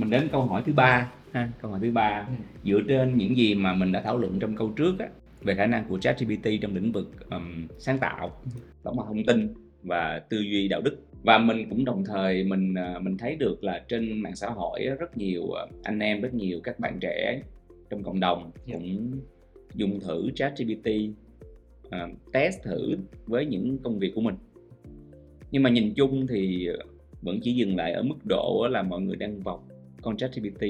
mình đến câu hỏi thứ ba ha câu hỏi thứ ba Ừ. dựa trên những gì mà mình đã thảo luận trong câu trước á, về khả năng của ChatGPT trong lĩnh vực ừm, sáng tạo tổng hợp thông tin và tư duy đạo đức và mình cũng đồng thời mình à, mình thấy được là trên mạng xã hội rất nhiều à, anh em rất nhiều các bạn trẻ trong cộng đồng Dạ. cũng dùng thử ChatGPT à, test thử với những công việc của mình nhưng mà nhìn chung thì vẫn chỉ dừng lại ở mức độ là mọi người đang vọc con ChatGPT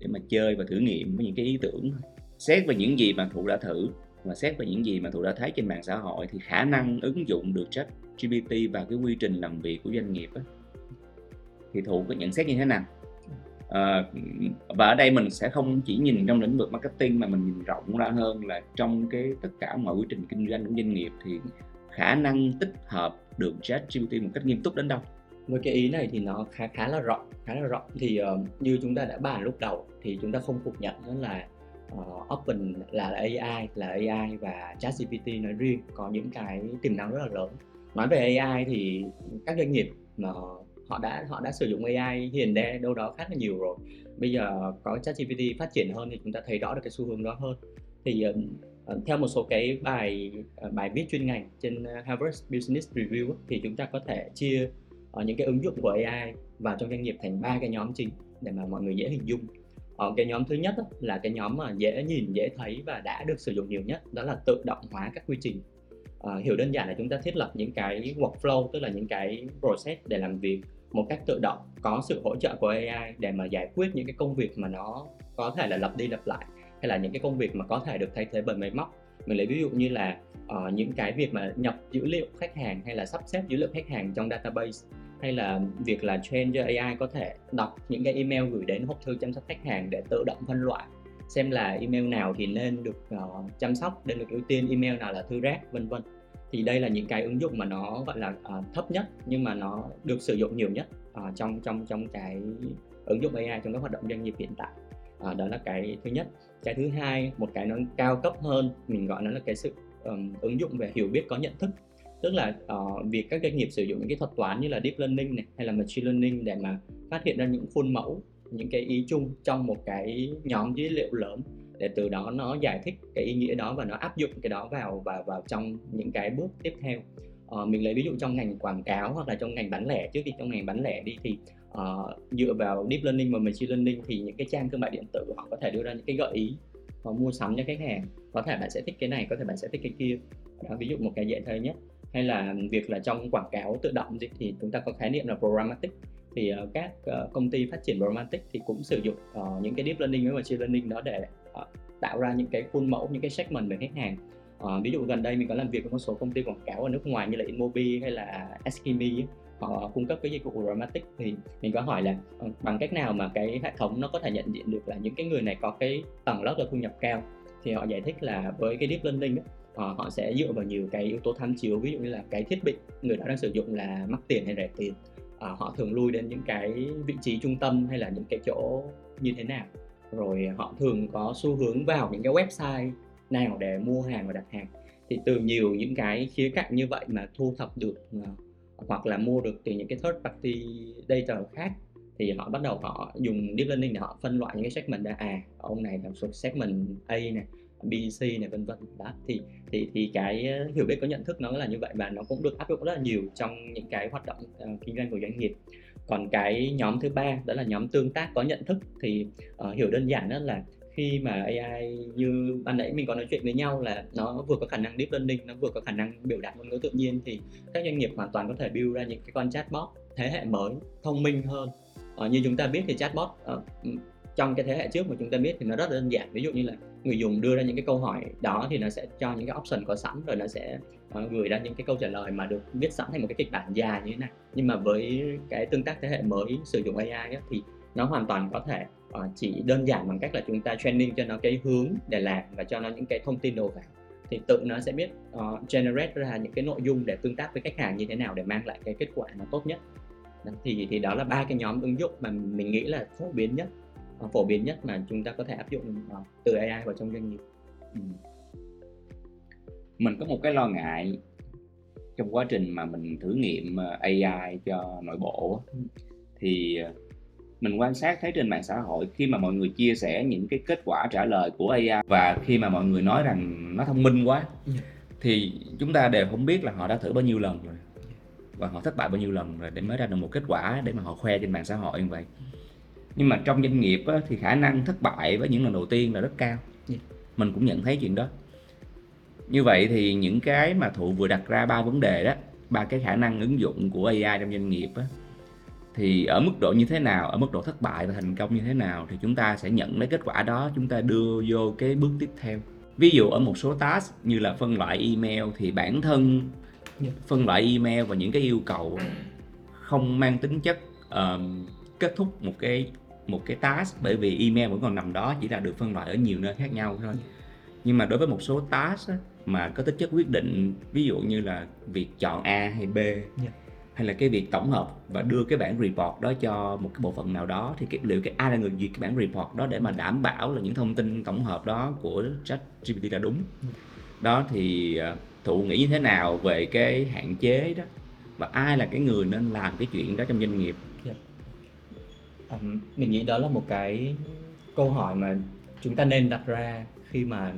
để mà chơi và thử nghiệm với những cái ý tưởng. Xét về những gì mà Thụ đã thử và xét về những gì mà Thụ đã thấy trên mạng xã hội thì khả năng ứng dụng được ChatGPT vào cái quy trình làm việc của doanh nghiệp á, thì Thụ có nhận xét như thế nào? À, và ở đây mình sẽ không chỉ nhìn trong lĩnh vực marketing mà mình nhìn rộng ra hơn là trong cái tất cả mọi quy trình kinh doanh của doanh nghiệp thì khả năng tích hợp được chat GPT một cách nghiêm túc đến đâu? Với cái ý này thì nó khá khá là rộng khá là rộng. Thì uh, như chúng ta đã bàn lúc đầu thì chúng ta không phủ nhận đó là uh, Open là, là AI là AI và ChatGPT nói riêng có những cái tiềm năng rất là lớn. Nói về AI thì các doanh nghiệp mà họ đã họ đã sử dụng AI hiền đe đâu đó khá là nhiều rồi. Bây giờ có ChatGPT phát triển hơn thì chúng ta thấy rõ được cái xu hướng đó hơn. Thì uh, theo một số cái bài bài viết chuyên ngành trên Harvard Business Review thì chúng ta có thể chia Ờ, những cái ứng dụng của AI vào trong doanh nghiệp thành ba cái nhóm chính để mà mọi người dễ hình dung. Ở cái nhóm thứ nhất là cái nhóm mà dễ nhìn, dễ thấy và đã được sử dụng nhiều nhất đó là tự động hóa các quy trình. Ờ, hiểu đơn giản là chúng ta thiết lập những cái workflow tức là những cái process để làm việc một cách tự động có sự hỗ trợ của AI để mà giải quyết những cái công việc mà nó có thể là lặp đi lặp lại hay là những cái công việc mà có thể được thay thế bởi máy móc mình lấy ví dụ như là uh, những cái việc mà nhập dữ liệu khách hàng hay là sắp xếp dữ liệu khách hàng trong database hay là việc là train cho AI có thể đọc những cái email gửi đến hộp thư chăm sóc khách hàng để tự động phân loại xem là email nào thì nên được uh, chăm sóc nên được ưu tiên email nào là thư rác vân vân. Thì đây là những cái ứng dụng mà nó gọi là uh, thấp nhất nhưng mà nó được sử dụng nhiều nhất uh, trong trong trong cái ứng dụng AI trong các hoạt động doanh nghiệp hiện tại. Uh, đó là cái thứ nhất. Cái thứ hai một cái nó cao cấp hơn mình gọi nó là cái sự um, ứng dụng về hiểu biết có nhận thức tức là uh, việc các doanh nghiệp sử dụng những cái thuật toán như là deep learning này hay là machine learning để mà phát hiện ra những khuôn mẫu những cái ý chung trong một cái nhóm dữ liệu lớn để từ đó nó giải thích cái ý nghĩa đó và nó áp dụng cái đó vào vào vào trong những cái bước tiếp theo. Uh, mình lấy ví dụ trong ngành quảng cáo hoặc là trong ngành bán lẻ. Trước khi trong ngành bán lẻ đi thì uh, dựa vào deep learning và machine learning thì những cái trang thương mại điện tử họ có thể đưa ra những cái gợi ý mua sắm cho khách hàng. Có thể bạn sẽ thích cái này có thể bạn sẽ thích cái kia. Đó, ví dụ một cái dễ thấy nhất hay là việc là trong quảng cáo tự động gì thì chúng ta có khái niệm là programmatic. Thì uh, các uh, công ty phát triển programmatic thì cũng sử dụng uh, những cái deep learning với machine learning đó để uh, tạo ra những cái khuôn mẫu những cái segment về khách hàng. Uh, ví dụ gần đây mình có làm việc với một số công ty quảng cáo ở nước ngoài như là Inmobi hay là Eskimi họ cung cấp cái dịch vụ programmatic thì mình có hỏi là bằng cách nào mà cái hệ thống nó có thể nhận diện được là những cái người này có cái tầng lớp là thu nhập cao? Thì họ giải thích là với cái deep learning ấy, ờ, họ sẽ dựa vào nhiều cái yếu tố tham chiếu ví dụ như là cái thiết bị người đó đang sử dụng là mắc tiền hay rẻ tiền. Ờ, họ thường lui đến những cái vị trí trung tâm hay là những cái chỗ như thế nào. Rồi họ thường có xu hướng vào những cái website nào để mua hàng và đặt hàng. Thì từ nhiều những cái khía cạnh như vậy mà thu thập được ờ, hoặc là mua được từ những cái third party data khác thì họ bắt đầu họ dùng deep learning để họ phân loại những cái segment ra à ông này là thuộc segment A này B, C này vân vân. Đó thì thì thì cái ờ, hiểu biết có nhận thức nó là như vậy và nó cũng được áp dụng rất là nhiều trong những cái hoạt động uh, kinh doanh của doanh nghiệp. Còn cái nhóm thứ ba đó là nhóm tương tác có nhận thức thì uh, hiểu đơn giản đó là khi mà AI như ban nãy mình có nói chuyện với nhau là nó vừa có khả năng deep learning nó vừa có khả năng biểu đạt ngôn ngữ tự nhiên thì các doanh nghiệp hoàn toàn có thể build ra những cái con chatbot thế hệ mới thông minh hơn. Ờ, như chúng ta biết thì chatbot uh, trong cái thế hệ trước mà chúng ta biết thì nó rất là đơn giản. Ví dụ như là người dùng đưa ra những cái câu hỏi đó thì nó sẽ cho những cái option có sẵn rồi nó sẽ ờ, gửi ra những cái câu trả lời mà được viết sẵn thành một cái kịch bản dài như thế này. Nhưng mà với cái tương tác thế hệ mới sử dụng AI ấy, thì nó hoàn toàn có thể ờ, chỉ đơn giản bằng cách là chúng ta training cho nó cái hướng để làm và cho nó những cái thông tin đầu vào. Thì tự nó sẽ biết uh, generate ra những cái nội dung để tương tác với khách hàng như thế nào để mang lại cái kết quả nó tốt nhất. Thì thì đó là ba cái nhóm ứng dụng mà mình nghĩ là phổ biến nhất phổ biến nhất mà chúng ta có thể áp dụng ờ, từ AI vào trong doanh nghiệp Ừ. mình có một cái lo ngại trong quá trình mà mình thử nghiệm ờ, AI cho nội bộ Ừ. thì ờ, mình quan sát thấy trên mạng xã hội khi mà mọi người chia sẻ những cái kết quả trả lời của AI và khi mà mọi người nói rằng nó thông minh quá Yeah. thì chúng ta đều không biết là họ đã thử bao nhiêu lần rồi và họ thất bại bao nhiêu lần rồi để mới ra được một kết quả để mà họ khoe trên mạng xã hội như vậy nhưng mà trong doanh nghiệp á, thì khả năng thất bại với những lần đầu tiên là rất cao Yeah. mình cũng nhận thấy chuyện đó như vậy thì những cái mà thụ vừa đặt ra ba vấn đề đó ba cái khả năng ứng dụng của AI trong doanh nghiệp á, thì ở mức độ như thế nào ở mức độ thất bại và thành công như thế nào thì chúng ta sẽ nhận lấy kết quả đó chúng ta đưa vô cái bước tiếp theo ví dụ ở một số task như là phân loại email thì bản thân Yeah. phân loại email và những cái yêu cầu không mang tính chất ờm, kết thúc một cái một cái task bởi vì email vẫn còn nằm đó chỉ là được phân loại ở nhiều nơi khác nhau thôi. Nhưng mà đối với một số task á, mà có tính chất quyết định ví dụ như là việc chọn A hay B hay là cái việc tổng hợp và đưa cái bản report đó cho một cái bộ phận nào đó thì cái, liệu cái ai là người duyệt cái bản report đó để mà đảm bảo là những thông tin tổng hợp đó của ChatGPT là đúng? Đó thì ờ, thụ nghĩ như thế nào về cái hạn chế đó? Và ai là cái người nên làm cái chuyện đó trong doanh nghiệp mình nghĩ đó là một cái câu hỏi mà chúng ta nên đặt ra khi mà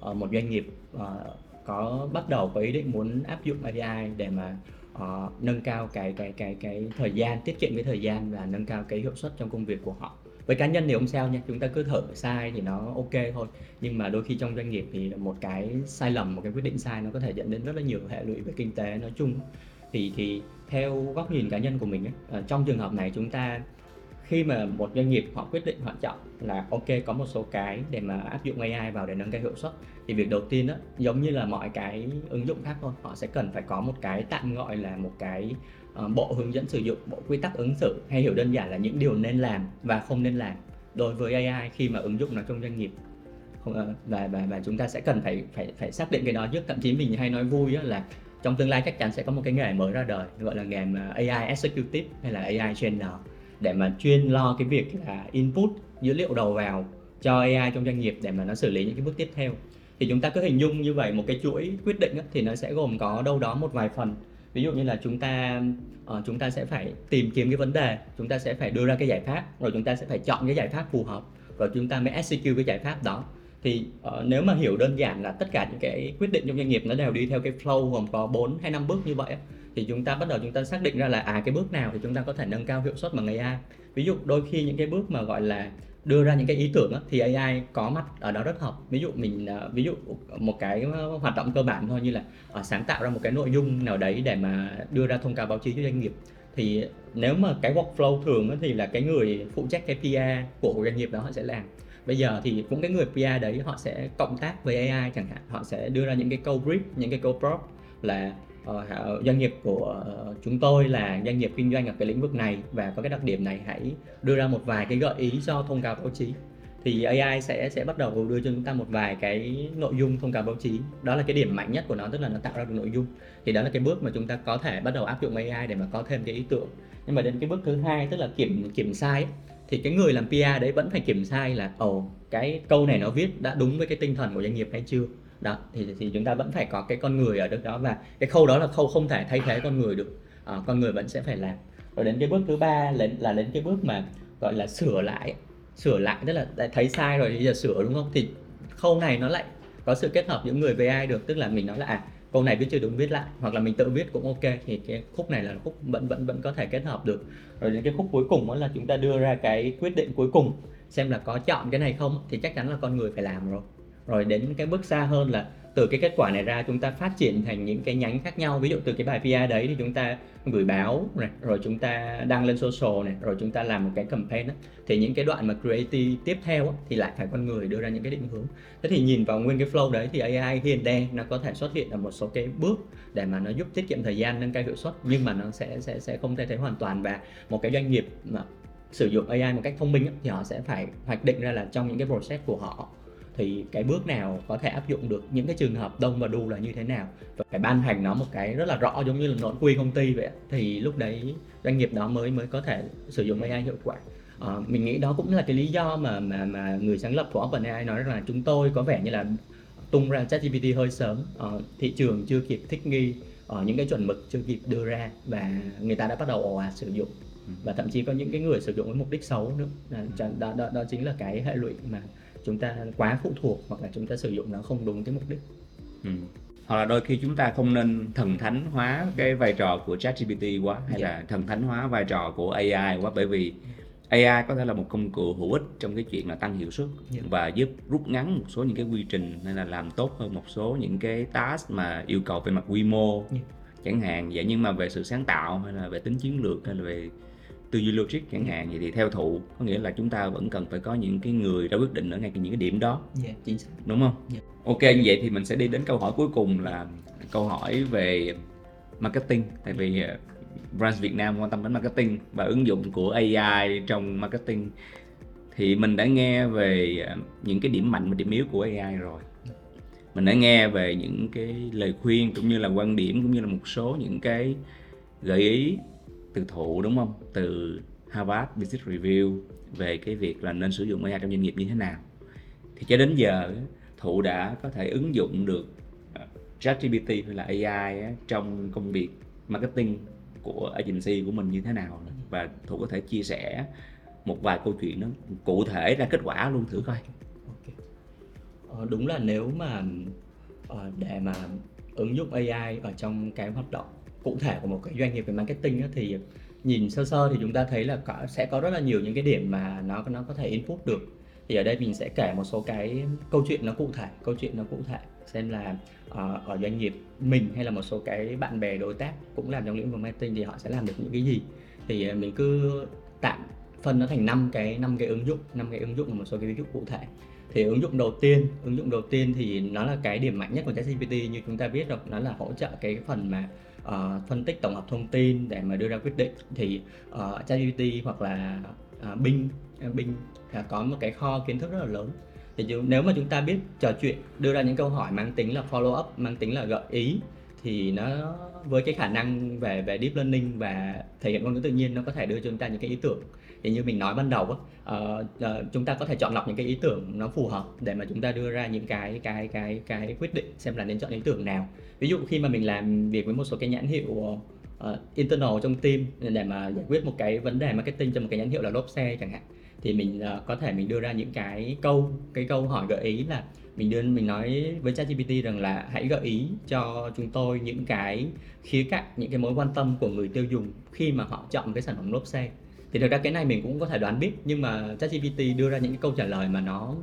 ờ, một doanh nghiệp ờ, có bắt đầu có ý định muốn áp dụng AI để mà ờ, nâng cao cái cái cái cái thời gian tiết kiệm cái thời gian và nâng cao cái hiệu suất trong công việc của họ. Với cá nhân thì không sao nha chúng ta cứ thử sai thì nó ok thôi. Nhưng mà đôi khi trong doanh nghiệp thì một cái sai lầm một cái quyết định sai nó có thể dẫn đến rất là nhiều hệ lụy về kinh tế nói chung. Thì thì theo góc nhìn cá nhân của mình ấy, ờ, trong trường hợp này chúng ta khi mà một doanh nghiệp họ quyết định họ chọn là ok có một số cái để mà áp dụng AI vào để nâng cao hiệu suất thì việc đầu tiên đó giống như là mọi cái ứng dụng khác thôi họ sẽ cần phải có một cái tạm gọi là một cái uh, bộ hướng dẫn sử dụng bộ quy tắc ứng xử. Hay hiểu đơn giản là những điều nên làm và không nên làm đối với AI khi mà ứng dụng nó trong doanh nghiệp. Ờ, và và và chúng ta sẽ cần phải phải phải xác định cái đó trước. Thậm chí mình hay nói vui là trong tương lai chắc chắn sẽ có một cái nghề mới ra đời gọi là nghề AI executive hay là AI trainer để mà chuyên lo cái việc là input dữ liệu đầu vào cho AI trong doanh nghiệp để mà nó xử lý những cái bước tiếp theo. Thì chúng ta cứ hình dung như vậy, một cái chuỗi quyết định thì nó sẽ gồm có đâu đó một vài phần. Ví dụ như là chúng ta ờ, chúng ta sẽ phải tìm kiếm cái vấn đề, chúng ta sẽ phải đưa ra cái giải pháp, rồi chúng ta sẽ phải chọn cái giải pháp phù hợp, rồi chúng ta mới execute cái giải pháp đó. Thì ờ, nếu mà hiểu đơn giản là tất cả những cái quyết định trong doanh nghiệp nó đều đi theo cái flow gồm có 4 hay 5 bước như vậy thì chúng ta bắt đầu chúng ta xác định ra là à cái bước nào thì chúng ta có thể nâng cao hiệu suất bằng AI ví dụ đôi khi những cái bước mà gọi là đưa ra những cái ý tưởng đó, thì AI có mặt ở đó rất hợp. Ví dụ mình à, ví dụ một cái ờ, hoạt động cơ bản thôi như là ờ, sáng tạo ra một cái nội dung nào đấy để mà đưa ra thông cáo báo chí cho doanh nghiệp. Thì nếu mà cái workflow thường thì là cái người phụ trách cái PR của doanh nghiệp đó họ sẽ làm. Bây giờ thì cũng cái người PR đấy họ sẽ cộng tác với AI chẳng hạn. Họ sẽ đưa ra những cái câu brief những cái câu prompt là Ờ, doanh nghiệp của ờ, chúng tôi là doanh nghiệp kinh doanh ở cái lĩnh vực này và có cái đặc điểm này, hãy đưa ra một vài cái gợi ý cho thông cáo báo chí. Thì AI sẽ sẽ bắt đầu đưa cho chúng ta một vài cái nội dung thông cáo báo chí. Đó là cái điểm mạnh nhất của nó, tức là nó tạo ra được nội dung. Thì đó là cái bước mà chúng ta có thể bắt đầu áp dụng AI để mà có thêm cái ý tưởng. Nhưng mà đến cái bước thứ hai, tức là kiểm kiểm sai thì cái người làm PR đấy vẫn phải kiểm sai là, ồ, cái câu này nó viết đã đúng với cái tinh thần của doanh nghiệp hay chưa? Đó thì thì chúng ta vẫn phải có cái con người ở được đó và cái khâu đó là khâu không thể thay thế con người được. À, con người vẫn sẽ phải làm. Rồi đến cái bước thứ ba là, là đến cái bước mà gọi là sửa lại. Sửa lại tức là đã thấy sai rồi thì giờ sửa đúng không? Thì khâu này nó lại có sự kết hợp giữa người với ai được tức là mình nói là à câu này viết chưa đúng viết lại hoặc là mình tự viết cũng ok thì cái khúc này là khúc vẫn vẫn vẫn có thể kết hợp được. Rồi đến cái khúc cuối cùng đó là chúng ta đưa ra cái quyết định cuối cùng xem là có chọn cái này không thì chắc chắn là con người phải làm rồi rồi đến cái bước xa hơn là từ cái kết quả này ra chúng ta phát triển thành những cái nhánh khác nhau. Ví dụ từ cái bài PR đấy thì chúng ta gửi báo này rồi chúng ta đăng lên social này rồi chúng ta làm một cái campaign đó. thì những cái đoạn mà creative tiếp theo đó, thì lại phải con người đưa ra những cái định hướng. Thế thì nhìn vào nguyên cái flow đấy thì AI hiện đen nó có thể xuất hiện ở một số cái bước để mà nó giúp tiết kiệm thời gian nâng cao hiệu suất nhưng mà nó sẽ sẽ sẽ không thay thế hoàn toàn. Và một cái doanh nghiệp mà sử dụng AI một cách thông minh đó, thì họ sẽ phải hoạch định ra là trong những cái process của họ thì cái bước nào có thể áp dụng được những cái trường hợp đông và đu là như thế nào? Và phải ban hành nó một cái rất là rõ giống như là nội quy công ty vậy thì lúc đấy doanh nghiệp đó mới mới có thể sử dụng AI hiệu quả. Ờ, mình nghĩ đó cũng là cái lý do mà mà mà người sáng lập của OpenAI nói rằng là chúng tôi có vẻ như là tung ra ChatGPT hơi sớm. Ờ, thị trường chưa kịp thích nghi ờ, những cái chuẩn mực chưa kịp đưa ra và người ta đã bắt đầu ồ ạt sử dụng. Ừ. và thậm chí có những cái người sử dụng với mục đích xấu nữa. Là Ừ. đó, đó, đó chính là cái hệ lụy mà chúng ta quá phụ thuộc hoặc là chúng ta sử dụng nó không đúng cái mục đích Ừ. Hoặc là đôi khi chúng ta không nên thần thánh hóa cái vai trò của ChatGPT quá hay Dạ. là thần thánh hóa vai trò của AI quá bởi vì AI có thể là một công cụ hữu ích trong cái chuyện là tăng hiệu suất Dạ. và giúp rút ngắn một số những cái quy trình hay là làm tốt hơn một số những cái task mà yêu cầu về mặt quy mô Dạ. chẳng hạn vậy nhưng mà về sự sáng tạo hay là về tính chiến lược hay là về tư duy logic chẳng hạn vậy thì theo thụ có nghĩa là chúng ta vẫn cần phải có những cái người ra quyết định ở ngay những cái điểm đó. Yeah, chính xác. Đúng không? Dạ. Ok như vậy thì mình sẽ đi đến câu hỏi cuối cùng là câu hỏi về marketing. Tại vì uh, Brands Việt Nam quan tâm đến marketing và ứng dụng của AI trong marketing. Thì mình đã nghe về uh, những cái điểm mạnh và điểm yếu của AI rồi. Mình đã nghe về những cái lời khuyên cũng như là quan điểm cũng như là một số những cái gợi ý từ thụ đúng không? Từ Harvard Business Review về cái việc là nên sử dụng AI trong doanh nghiệp như thế nào. Thì cho đến giờ thụ đã có thể ứng dụng được ờ, ChatGPT hay là AI trong công việc marketing của agency của mình như thế nào. Và thụ có thể chia sẻ một vài câu chuyện đó cụ thể ra kết quả luôn thử coi. Okay. Ờ, đúng là nếu mà ờ, để mà ứng dụng AI ở trong cái hoạt động cụ thể của một cái doanh nghiệp về marketing á, thì nhìn sơ sơ thì chúng ta thấy là có, sẽ có rất là nhiều những cái điểm mà nó nó có thể input được. Thì ở đây mình sẽ kể một số cái câu chuyện nó cụ thể câu chuyện nó cụ thể xem là uh, ở doanh nghiệp mình hay là một số cái bạn bè đối tác cũng làm trong lĩnh vực marketing thì họ sẽ làm được những cái gì. Thì ờ, mình cứ tạm phân nó thành năm cái năm cái ứng dụng năm cái ứng dụng và một số cái ví dụ cụ thể. Thì ứng dụng đầu tiên ứng dụng đầu tiên thì nó là cái điểm mạnh nhất của ChatGPT. Như chúng ta biết rồi nó là hỗ trợ cái phần mà uh, phân tích tổng hợp thông tin để mà đưa ra quyết định thì uh, ChatGPT hoặc là uh, Bing Bing có một cái kho kiến thức rất là lớn. Thì nếu mà chúng ta biết trò chuyện đưa ra những câu hỏi mang tính là follow up mang tính là gợi ý thì nó với cái khả năng về về deep learning và thể hiện ngôn ngữ tự nhiên nó có thể đưa cho chúng ta những cái ý tưởng thì như mình nói ban đầu á uh, uh, chúng ta có thể chọn lọc những cái ý tưởng nó phù hợp để mà chúng ta đưa ra những cái cái cái cái quyết định xem là nên chọn ý tưởng nào. Ví dụ khi mà mình làm việc với một số cái nhãn hiệu uh, internal trong team để mà giải quyết một cái vấn đề marketing cho một cái nhãn hiệu là lốp xe chẳng hạn thì mình uh, có thể mình đưa ra những cái câu cái câu hỏi gợi ý là mình đưa mình nói với ChatGPT rằng là hãy gợi ý cho chúng tôi những cái khía cạnh những cái mối quan tâm của người tiêu dùng khi mà họ chọn cái sản phẩm lốp xe thì thực ra cái này mình cũng có thể đoán biết nhưng mà ChatGPT đưa ra những cái câu trả lời mà nó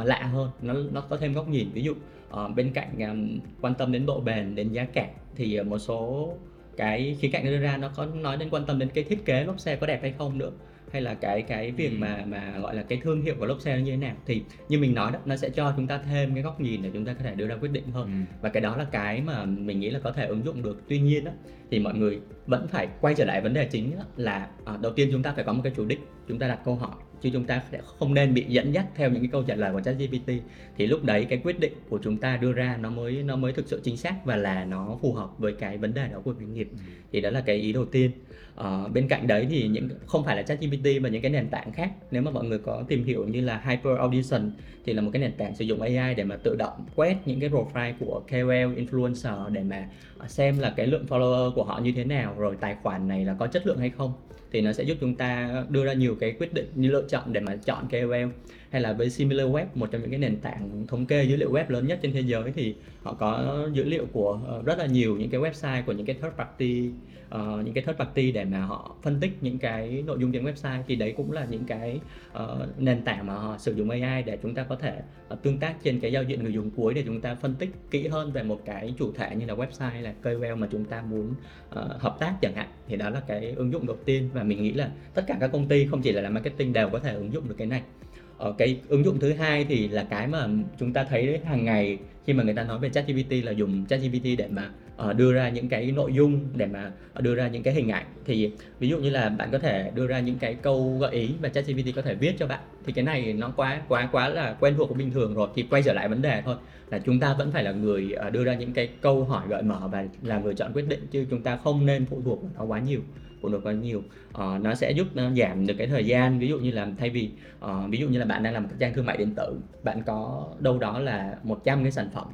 uh, lạ hơn nó nó có thêm góc nhìn. Ví dụ uh, bên cạnh um, quan tâm đến độ bền đến giá cả thì uh, một số cái khía cạnh nó đưa ra nó có nói đến quan tâm đến cái thiết kế lốp xe có đẹp hay không nữa hay là cái cái việc Ừ. mà mà gọi là cái thương hiệu của lốp xe nó như thế nào? Thì như mình nói đó nó sẽ cho chúng ta thêm cái góc nhìn để chúng ta có thể đưa ra quyết định hơn. Ừ. và cái đó là cái mà mình nghĩ là có thể ứng dụng được. Tuy nhiên á, thì mọi người vẫn phải quay trở lại vấn đề chính á, là à, đầu tiên chúng ta phải có một cái chủ đích chúng ta đặt câu hỏi chứ chúng ta sẽ không nên bị dẫn dắt theo những cái câu trả lời của ChatGPT. Thì lúc đấy cái quyết định của chúng ta đưa ra nó mới nó mới thực sự chính xác và là nó phù hợp với cái vấn đề đó của doanh nghiệp. Thì đó là cái ý đầu tiên uh, bên cạnh đấy thì những không phải là ChatGPT mà những cái nền tảng khác. Nếu mà mọi người có tìm hiểu như là Hyper Audition thì là một cái nền tảng sử dụng AI để mà tự động quét những cái profile của KOL influencer để mà xem là cái lượng follower của họ như thế nào rồi tài khoản này là có chất lượng hay không thì nó sẽ giúp chúng ta đưa ra nhiều cái quyết định như lựa chọn để mà chọn KOL hay là với SimilarWeb một trong những cái nền tảng thống kê dữ liệu web lớn nhất trên thế giới thì họ có dữ liệu của ờ, rất là nhiều những cái website của những cái third party uh, những cái third party để mà họ phân tích những cái nội dung trên website. Thì đấy cũng là những cái uh, nền tảng mà họ sử dụng AI để chúng ta có thể uh, tương tác trên cái giao diện người dùng cuối để chúng ta phân tích kỹ hơn về một cái chủ thể như là website hay là KOL mà chúng ta muốn uh, hợp tác chẳng hạn. Thì đó là cái ứng dụng đầu tiên và mình nghĩ là tất cả các công ty, không chỉ là làm marketing, đều có thể ứng dụng được cái này. Ở cái ứng dụng thứ hai thì là cái mà chúng ta thấy hàng ngày khi mà người ta nói về ChatGPT là dùng ChatGPT để mà ờ, đưa ra những cái nội dung, để mà ờ, đưa ra những cái hình ảnh. Thì ví dụ như là bạn có thể đưa ra những cái câu gợi ý và ChatGPT có thể viết cho bạn, thì cái này nó quá quá quá là quen thuộc của bình thường rồi, thì quay trở lại vấn đề thôi. Là chúng ta vẫn phải là người đưa ra những cái câu hỏi gợi mở và là người chọn quyết định, chứ chúng ta không nên phụ thuộc vào nó quá nhiều phụ thuộc quá nhiều. Uh, nó sẽ giúp uh, giảm được cái thời gian ví dụ như là thay vì uh, ví dụ như là bạn đang làm một cái trang thương mại điện tử bạn có đâu đó là 100 cái sản phẩm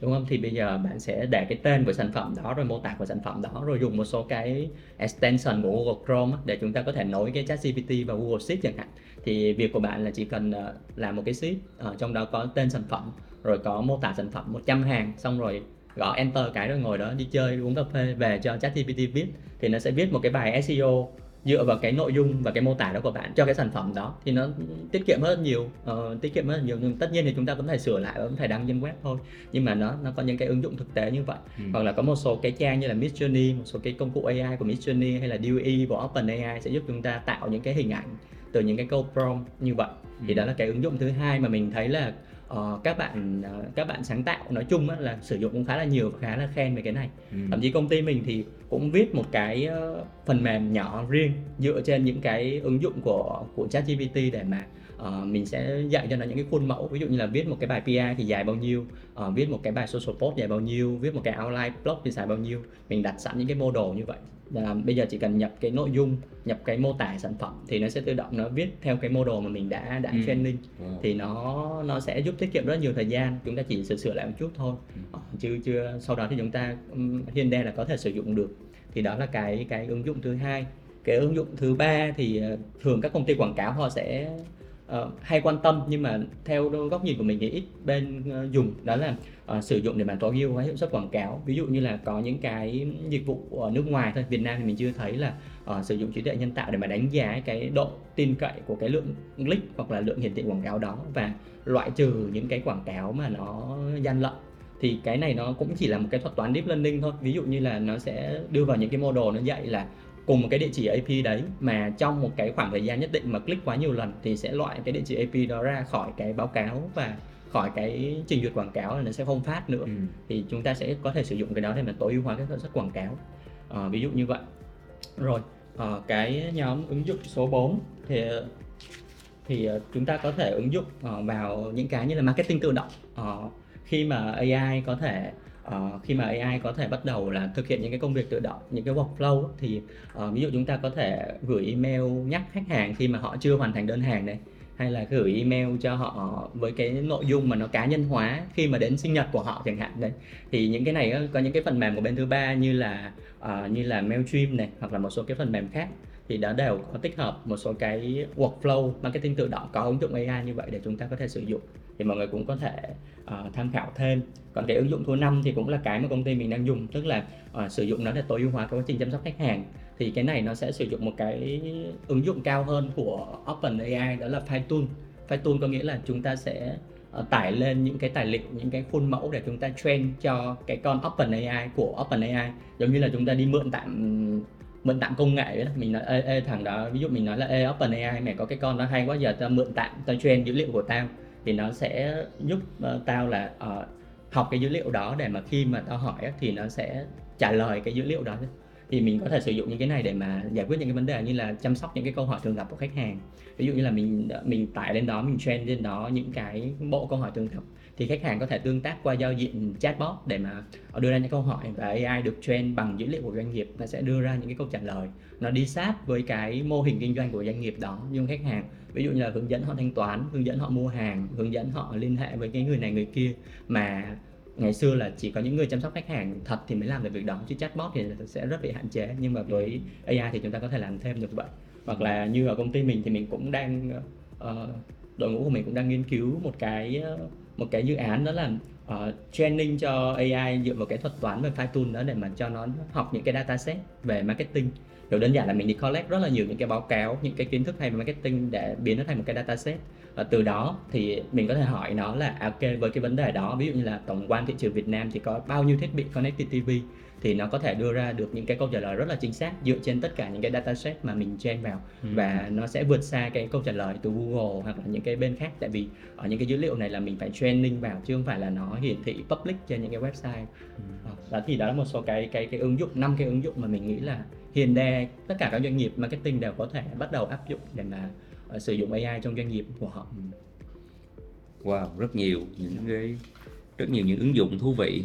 đúng không? Thì bây giờ bạn sẽ để cái tên của sản phẩm đó rồi mô tả của sản phẩm đó rồi dùng một số cái extension của Google Chrome để chúng ta có thể nối cái chat GPT và Google Sheet chẳng hạn. Thì việc của bạn là chỉ cần làm một cái sheet ở trong đó có tên sản phẩm rồi có mô tả sản phẩm 100 hàng xong rồi gõ enter cái rồi ngồi đó đi chơi uống cà phê về cho ChatGPT viết. Thì nó sẽ viết một cái bài SEO dựa vào cái nội dung và cái mô tả đó của bạn cho cái sản phẩm đó. Thì nó tiết kiệm rất nhiều uh, tiết kiệm rất nhiều. Nhưng tất nhiên thì chúng ta vẫn phải sửa lại và vẫn phải đăng trên web thôi. Nhưng mà nó nó có những cái ứng dụng thực tế như vậy. Ừ. hoặc là có một số cái trang như là Midjourney một số cái công cụ AI của Midjourney hay là DALL-E của OpenAI sẽ giúp chúng ta tạo những cái hình ảnh từ những cái câu prompt như vậy. Ừ. thì đó là cái ứng dụng thứ hai mà mình thấy là uh, các bạn uh, các bạn sáng tạo nói chung á, là sử dụng cũng khá là nhiều khá là khen về cái này ừ. thậm chí công ty mình thì cũng viết một cái uh, phần mềm nhỏ riêng dựa trên những cái ứng dụng của của ChatGPT để mà uh, mình sẽ dạy cho nó những cái khuôn mẫu. Ví dụ như là viết một cái bài PR thì dài bao nhiêu uh, viết một cái bài social post dài bao nhiêu viết một cái outline blog thì dài bao nhiêu. Mình đặt sẵn những cái model như vậy. Là bây giờ chỉ cần nhập cái nội dung nhập cái mô tả sản phẩm thì nó sẽ tự động nó viết theo cái model mà mình đã đã ừ. training wow. thì nó nó sẽ giúp tiết kiệm rất nhiều thời gian. Chúng ta chỉ sửa sửa lại một chút thôi. Ừ. Ờ, chứ chưa sau đó thì chúng ta um, Hyundai là có thể sử dụng được. Thì đó là cái cái ứng dụng thứ hai. Cái ứng dụng thứ ba thì thường các công ty quảng cáo họ sẽ uh, hay quan tâm nhưng mà theo góc nhìn của mình thì ít bên uh, dùng đó là uh, sử dụng để mà tối ưu hóa hiệu suất quảng cáo. Ví dụ như là có những cái dịch vụ ở nước ngoài thôi Việt Nam thì mình chưa thấy là uh, sử dụng trí tuệ nhân tạo để mà đánh giá cái độ tin cậy của cái lượng click hoặc là lượng hiển thị quảng cáo đó và loại trừ những cái quảng cáo mà nó gian lận. Thì cái này nó cũng chỉ là một cái thuật toán deep learning thôi. Ví dụ như là nó sẽ đưa vào những cái model nó dạy là cùng một cái địa chỉ IP đấy mà trong một cái khoảng thời gian nhất định mà click quá nhiều lần thì sẽ loại cái địa chỉ IP đó ra khỏi cái báo cáo và khỏi cái trình duyệt quảng cáo là nó sẽ không phát nữa. Ừ. thì chúng ta sẽ có thể sử dụng cái đó để mà tối ưu hóa cái hiệu suất quảng cáo. À, ví dụ như vậy. Rồi à, cái nhóm ứng dụng số 4 thì thì chúng ta có thể ứng dụng vào những cái như là marketing tự động. Khi mà AI có thể uh, khi mà AI có thể bắt đầu là thực hiện những cái công việc tự động những cái workflow thì uh, ví dụ chúng ta có thể gửi email nhắc khách hàng khi mà họ chưa hoàn thành đơn hàng này hay là gửi email cho họ với cái nội dung mà nó cá nhân hóa khi mà đến sinh nhật của họ chẳng hạn đấy. Thì những cái này có những cái phần mềm của bên thứ ba như là uh, như là Mailchimp này hoặc là một số cái phần mềm khác thì đã đều có tích hợp một số cái workflow marketing tự động có ứng dụng AI như vậy để chúng ta có thể sử dụng. Thì mọi người cũng có thể uh, tham khảo thêm. Còn cái ứng dụng thứ năm thì cũng là cái mà công ty mình đang dùng tức là uh, sử dụng nó để tối ưu hóa quá trình chăm sóc khách hàng. Thì cái này nó sẽ sử dụng một cái ứng dụng cao hơn của OpenAI đó là Python Python có nghĩa là chúng ta sẽ uh, tải lên những cái tài liệu những cái khuôn mẫu để chúng ta train cho cái con OpenAI của OpenAI. Giống như là chúng ta đi mượn tạm mượn tạm công nghệ đó mình nói ê, ê thằng đó ví dụ mình nói là ê OpenAI mày có cái con nó hay quá giờ tao mượn tạm tao train dữ liệu của tao. Thì nó sẽ giúp uh, tao là uh, học cái dữ liệu đó để mà khi mà tao hỏi thì nó sẽ trả lời cái dữ liệu đó thì mình có thể sử dụng những cái này để mà giải quyết những cái vấn đề như là chăm sóc những cái câu hỏi thường gặp của khách hàng. Ví dụ như là mình mình tải lên đó mình train lên đó những cái bộ câu hỏi thường gặp thì khách hàng có thể tương tác qua giao diện chatbot để mà đưa ra những câu hỏi và AI được train bằng dữ liệu của doanh nghiệp nó sẽ đưa ra những cái câu trả lời. Nó đi sát với cái mô hình kinh doanh của doanh nghiệp đó nhưng khách hàng ví dụ như là hướng dẫn họ thanh toán hướng dẫn họ mua hàng hướng dẫn họ liên hệ với cái người này người kia mà ngày xưa là chỉ có những người chăm sóc khách hàng thật thì mới làm được việc đó chứ chatbot thì sẽ rất bị hạn chế. Nhưng mà với AI thì chúng ta có thể làm thêm được vậy. Hoặc là như ở công ty mình thì mình cũng đang uh, đội ngũ của mình cũng đang nghiên cứu một cái ờ, một cái dự án đó là uh, training cho AI dựa vào cái thuật toán về Python đó để mà cho nó học những cái dataset về marketing. Hiểu đơn giản là mình đi collect rất là nhiều những cái báo cáo những cái kiến thức hay về marketing để biến nó thành một cái dataset và từ đó thì mình có thể hỏi nó là à, ok với cái vấn đề đó ví dụ như là tổng quan thị trường Việt Nam thì có bao nhiêu thiết bị connected TV thì nó có thể đưa ra được những cái câu trả lời rất là chính xác dựa trên tất cả những cái dataset mà mình train vào ừ. và nó sẽ vượt xa cái câu trả lời từ Google hoặc là những cái bên khác tại vì ở những cái dữ liệu này là mình phải training vào chứ không phải là nó hiển thị public trên những cái website ừ. Ờ, đó thì đó là một số cái cái cái ứng dụng năm cái ứng dụng mà mình nghĩ là hiện nay tất cả các doanh nghiệp marketing đều có thể bắt đầu áp dụng để mà uh, sử dụng AI trong doanh nghiệp của họ. Ừ. Wow, rất nhiều những cái rất nhiều những ứng dụng thú vị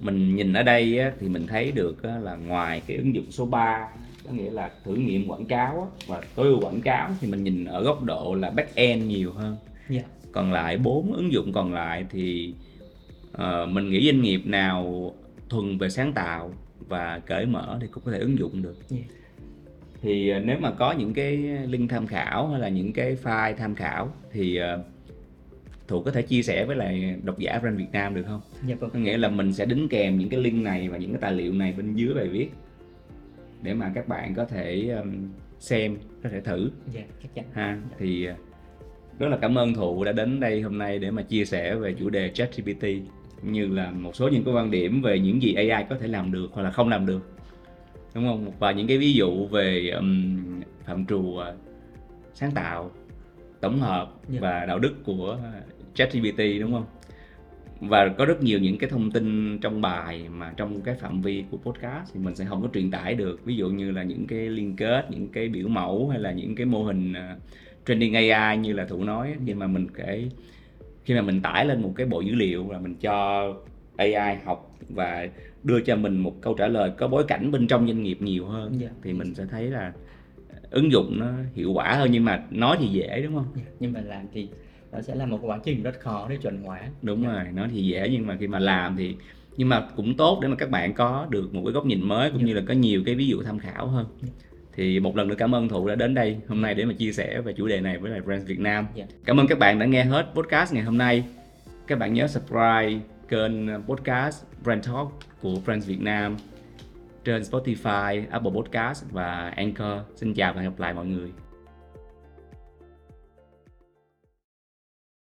mình nhìn ở đây á, thì mình thấy được á, là ngoài cái ứng dụng số 3 có nghĩa là thử nghiệm quảng cáo á, và tối ưu quảng cáo thì mình nhìn ở góc độ là back end nhiều hơn yeah. còn lại bốn ứng dụng còn lại thì Ờ, mình nghĩ doanh nghiệp nào thuần về sáng tạo và cởi mở thì cũng có thể ứng dụng được Yeah. Thì ờ, nếu mà có những cái link tham khảo hay là những cái file tham khảo thì ờ, Thụ có thể chia sẻ với lại độc giả brand Việt Nam được không? Dạ vâng. Có nghĩa là mình sẽ đính kèm những cái link này và những cái tài liệu này bên dưới bài viết để mà các bạn có thể xem, có thể thử Dạ, chắc chắn. ha. Thì ờ, rất là cảm ơn Thụ đã đến đây hôm nay để mà chia sẻ về chủ đề ChatGPT cũng như là một số những cái quan điểm về những gì AI có thể làm được hoặc là không làm được đúng không? Và những cái ví dụ về um, phạm trù ờ, sáng tạo tổng hợp Dạ. và đạo đức của ChatGPT đúng không? Và có rất nhiều những cái thông tin trong bài mà trong cái phạm vi của podcast thì mình sẽ không có truyền tải được. Ví dụ như là những cái liên kết những cái biểu mẫu hay là những cái mô hình ờ, training AI như là thủ nói nhưng mà mình cái khi mà mình tải lên một cái bộ dữ liệu và mình cho AI học và đưa cho mình một câu trả lời có bối cảnh bên trong doanh nghiệp nhiều hơn Dạ. thì mình sẽ thấy là ứng dụng nó hiệu quả hơn nhưng mà nói thì dễ đúng không Dạ, Nhưng mà làm thì nó sẽ là một quá trình rất khó để chuẩn hóa. đúng Dạ. rồi nói thì dễ nhưng mà khi mà làm thì nhưng mà cũng tốt để mà các bạn có được một cái góc nhìn mới cũng Dạ. như là có nhiều cái ví dụ tham khảo hơn Dạ. thì một lần nữa cảm ơn thụ đã đến đây hôm nay để mà chia sẻ về chủ đề này với lại Brands Việt Nam Dạ. cảm ơn các bạn đã nghe hết podcast ngày hôm nay các bạn nhớ subscribe kênh ờ, podcast Brand Talk của Brands Việt Nam trên Spotify, Apple Podcast và Anchor. Xin chào và hẹn gặp lại mọi người.